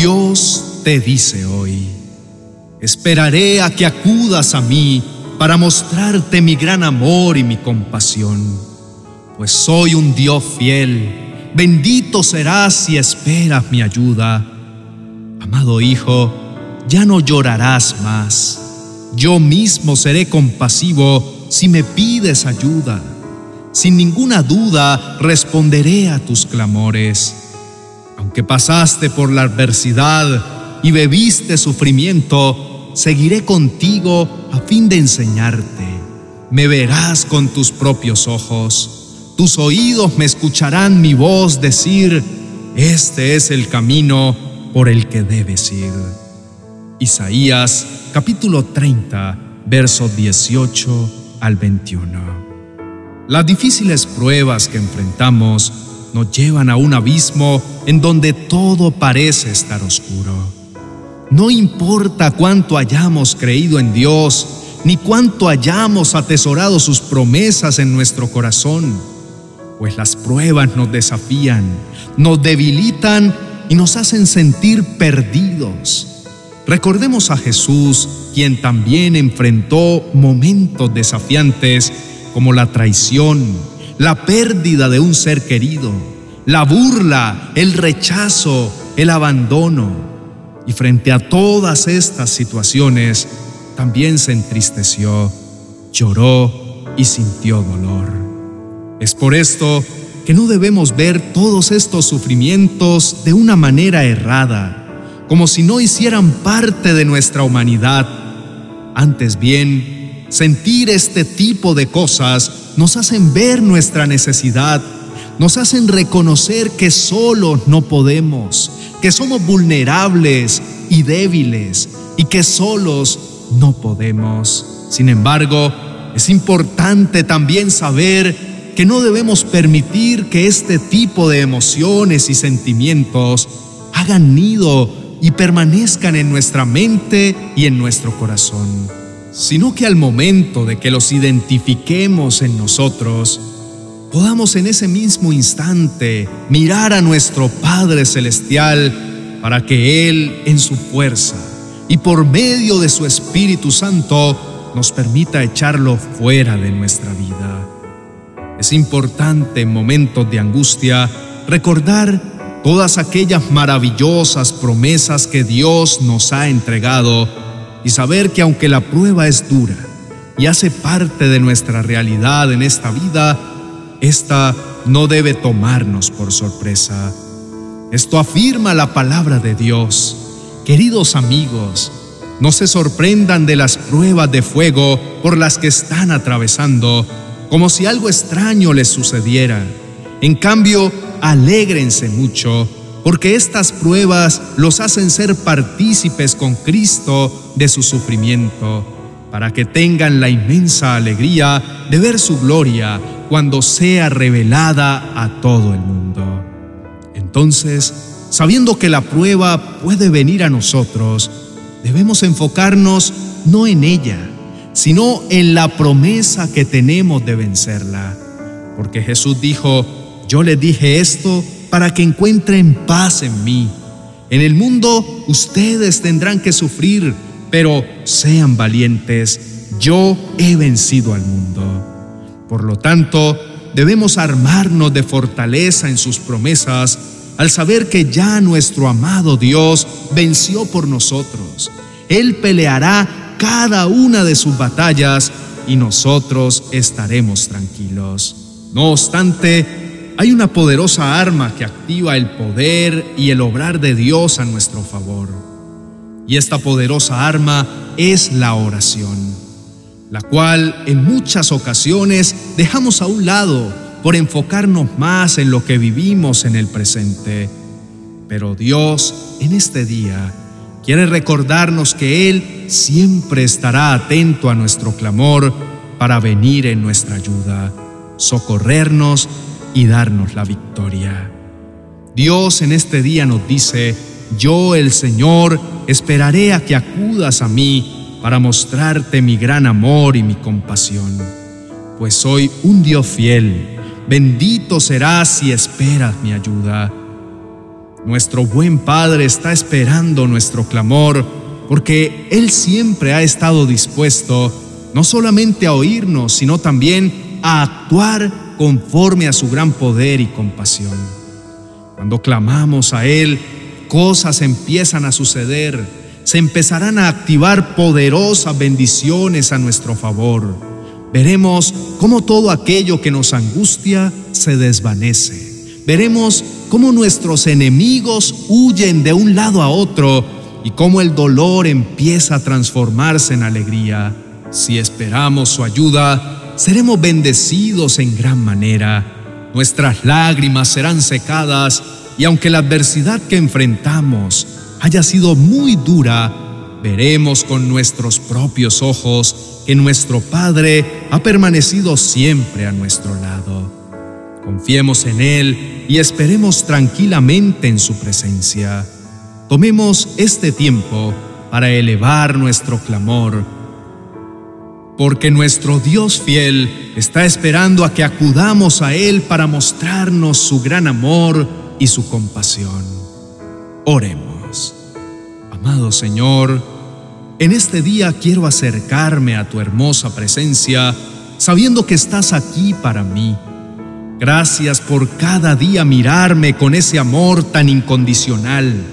Dios te dice hoy, esperaré a que acudas a mí para mostrarte mi gran amor y mi compasión, pues soy un Dios fiel, bendito serás si esperas mi ayuda. Amado Hijo, ya no llorarás más, yo mismo seré compasivo si me pides ayuda. Sin ninguna duda responderé a tus clamores. Aunque pasaste por la adversidad y bebiste sufrimiento, seguiré contigo a fin de enseñarte. Me verás con tus propios ojos. Tus oídos me escucharán mi voz decir, este es el camino por el que debes ir. Isaías capítulo 30, versos 18 al 21. Las difíciles pruebas que enfrentamos nos llevan a un abismo en donde todo parece estar oscuro. No importa cuánto hayamos creído en Dios, ni cuánto hayamos atesorado sus promesas en nuestro corazón, pues las pruebas nos desafían, nos debilitan y nos hacen sentir perdidos. Recordemos a Jesús, quien también enfrentó momentos desafiantes como la traición, la pérdida de un ser querido, la burla, el rechazo, el abandono. Y frente a todas estas situaciones, también se entristeció, lloró y sintió dolor. Es por esto que no debemos ver todos estos sufrimientos de una manera errada, como si no hicieran parte de nuestra humanidad. Antes bien, Sentir este tipo de cosas nos hacen ver nuestra necesidad, nos hacen reconocer que solos no podemos, que somos vulnerables y débiles y que solos no podemos. Sin embargo, es importante también saber que no debemos permitir que este tipo de emociones y sentimientos hagan nido y permanezcan en nuestra mente y en nuestro corazón sino que al momento de que los identifiquemos en nosotros, podamos en ese mismo instante mirar a nuestro Padre Celestial para que Él en su fuerza y por medio de su Espíritu Santo nos permita echarlo fuera de nuestra vida. Es importante en momentos de angustia recordar todas aquellas maravillosas promesas que Dios nos ha entregado y saber que aunque la prueba es dura y hace parte de nuestra realidad en esta vida, esta no debe tomarnos por sorpresa. Esto afirma la palabra de Dios. Queridos amigos, no se sorprendan de las pruebas de fuego por las que están atravesando, como si algo extraño les sucediera. En cambio, alégrense mucho porque estas pruebas los hacen ser partícipes con Cristo de su sufrimiento, para que tengan la inmensa alegría de ver su gloria cuando sea revelada a todo el mundo. Entonces, sabiendo que la prueba puede venir a nosotros, debemos enfocarnos no en ella, sino en la promesa que tenemos de vencerla. Porque Jesús dijo, yo le dije esto para que encuentren paz en mí. En el mundo ustedes tendrán que sufrir, pero sean valientes. Yo he vencido al mundo. Por lo tanto, debemos armarnos de fortaleza en sus promesas al saber que ya nuestro amado Dios venció por nosotros. Él peleará cada una de sus batallas y nosotros estaremos tranquilos. No obstante, hay una poderosa arma que activa el poder y el obrar de Dios a nuestro favor. Y esta poderosa arma es la oración, la cual en muchas ocasiones dejamos a un lado por enfocarnos más en lo que vivimos en el presente. Pero Dios en este día quiere recordarnos que Él siempre estará atento a nuestro clamor para venir en nuestra ayuda, socorrernos y darnos la victoria. Dios en este día nos dice, yo el Señor esperaré a que acudas a mí para mostrarte mi gran amor y mi compasión, pues soy un Dios fiel, bendito serás si esperas mi ayuda. Nuestro buen Padre está esperando nuestro clamor porque Él siempre ha estado dispuesto no solamente a oírnos, sino también a actuar conforme a su gran poder y compasión. Cuando clamamos a Él, cosas empiezan a suceder, se empezarán a activar poderosas bendiciones a nuestro favor. Veremos cómo todo aquello que nos angustia se desvanece. Veremos cómo nuestros enemigos huyen de un lado a otro y cómo el dolor empieza a transformarse en alegría. Si esperamos su ayuda, seremos bendecidos en gran manera. Nuestras lágrimas serán secadas y aunque la adversidad que enfrentamos haya sido muy dura, veremos con nuestros propios ojos que nuestro Padre ha permanecido siempre a nuestro lado. Confiemos en Él y esperemos tranquilamente en su presencia. Tomemos este tiempo para elevar nuestro clamor, porque nuestro Dios fiel está esperando a que acudamos a Él para mostrarnos su gran amor y su compasión. Oremos. Amado Señor, en este día quiero acercarme a tu hermosa presencia, sabiendo que estás aquí para mí. Gracias por cada día mirarme con ese amor tan incondicional.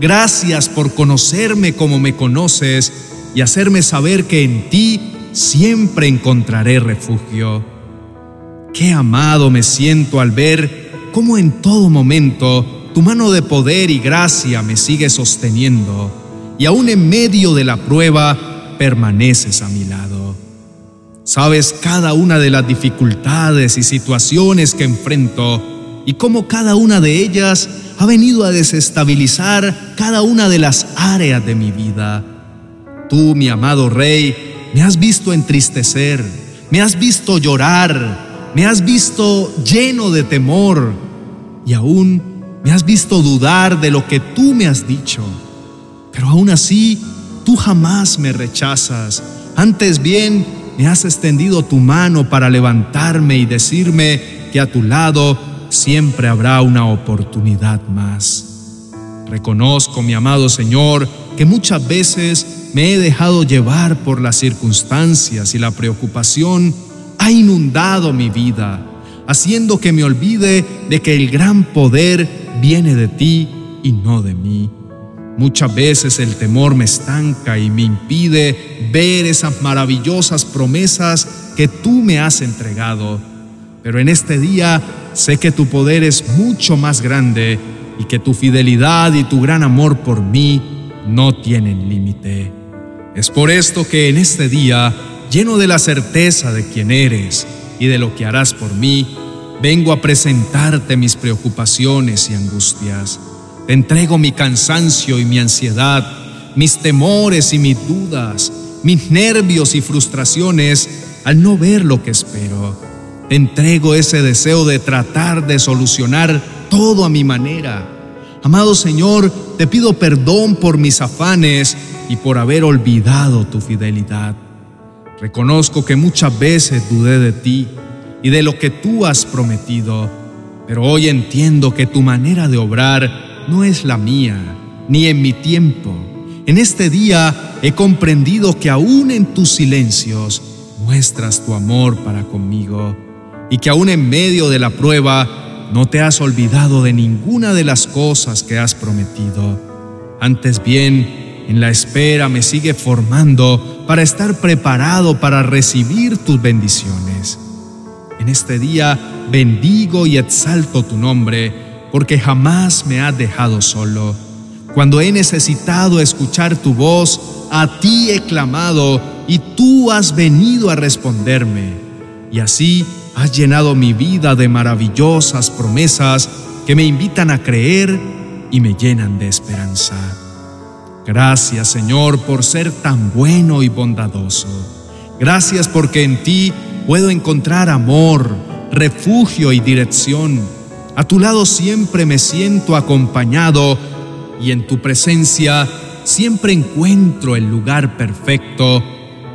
Gracias por conocerme como me conoces y hacerme saber que en ti siempre encontraré refugio. Qué amado me siento al ver cómo en todo momento tu mano de poder y gracia me sigue sosteniendo y aún en medio de la prueba permaneces a mi lado. Sabes cada una de las dificultades y situaciones que enfrento y cómo cada una de ellas ha venido a desestabilizar cada una de las áreas de mi vida. Tú, mi amado Rey, me has visto entristecer, me has visto llorar, me has visto lleno de temor y aún me has visto dudar de lo que tú me has dicho. Pero aún así, tú jamás me rechazas. Antes bien, me has extendido tu mano para levantarme y decirme que a tu lado siempre habrá una oportunidad más. Reconozco, mi amado Señor, que muchas veces me he dejado llevar por las circunstancias y la preocupación ha inundado mi vida, haciendo que me olvide de que el gran poder viene de ti y no de mí. Muchas veces el temor me estanca y me impide ver esas maravillosas promesas que tú me has entregado. Pero en este día sé que tu poder es mucho más grande y que tu fidelidad y tu gran amor por mí no tienen límite. Es por esto que en este día, lleno de la certeza de quién eres y de lo que harás por mí, vengo a presentarte mis preocupaciones y angustias. Te entrego mi cansancio y mi ansiedad, mis temores y mis dudas, mis nervios y frustraciones al no ver lo que espero. Te entrego ese deseo de tratar de solucionar todo a mi manera. Amado Señor, te pido perdón por mis afanes y por haber olvidado tu fidelidad. Reconozco que muchas veces dudé de ti y de lo que tú has prometido, pero hoy entiendo que tu manera de obrar no es la mía, ni en mi tiempo. En este día he comprendido que aún en tus silencios muestras tu amor para conmigo y que aún en medio de la prueba no te has olvidado de ninguna de las cosas que has prometido. Antes bien, en la espera me sigue formando para estar preparado para recibir tus bendiciones. En este día bendigo y exalto tu nombre, porque jamás me has dejado solo. Cuando he necesitado escuchar tu voz, a ti he clamado y tú has venido a responderme. Y así Has llenado mi vida de maravillosas promesas que me invitan a creer y me llenan de esperanza. Gracias Señor por ser tan bueno y bondadoso. Gracias porque en ti puedo encontrar amor, refugio y dirección. A tu lado siempre me siento acompañado y en tu presencia siempre encuentro el lugar perfecto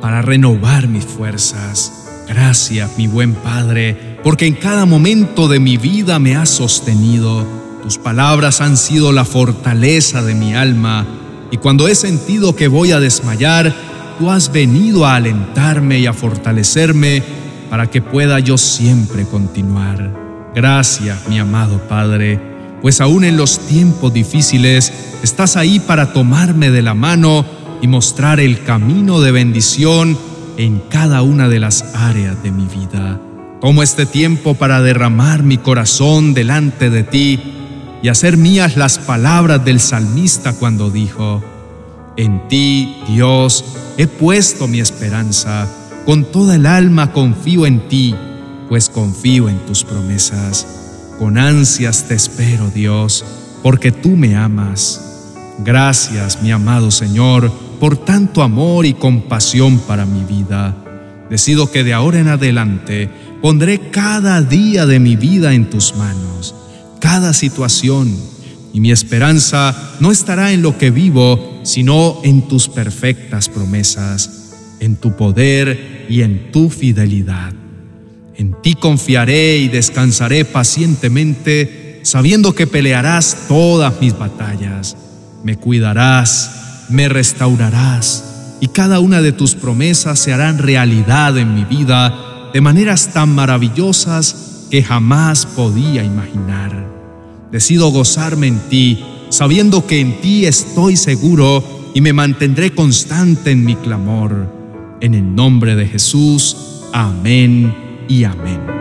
para renovar mis fuerzas. Gracias, mi buen Padre, porque en cada momento de mi vida me has sostenido. Tus palabras han sido la fortaleza de mi alma, y cuando he sentido que voy a desmayar, tú has venido a alentarme y a fortalecerme para que pueda yo siempre continuar. Gracias, mi amado Padre, pues aún en los tiempos difíciles estás ahí para tomarme de la mano y mostrar el camino de bendición en cada una de las áreas de mi vida. Tomo este tiempo para derramar mi corazón delante de ti y hacer mías las palabras del salmista cuando dijo, En ti, Dios, he puesto mi esperanza, con toda el alma confío en ti, pues confío en tus promesas. Con ansias te espero, Dios, porque tú me amas. Gracias, mi amado Señor, por tanto amor y compasión para mi vida. Decido que de ahora en adelante pondré cada día de mi vida en tus manos cada situación, y mi esperanza no estará en lo que vivo, sino en tus perfectas promesas, en tu poder y en tu fidelidad. En ti confiaré y descansaré pacientemente, sabiendo que pelearás todas mis batallas, me cuidarás, me restaurarás, y cada una de tus promesas se harán realidad en mi vida de maneras tan maravillosas que jamás podía imaginar. Decido gozarme en ti, sabiendo que en ti estoy seguro y me mantendré constante en mi clamor. En el nombre de Jesús, amén y amén.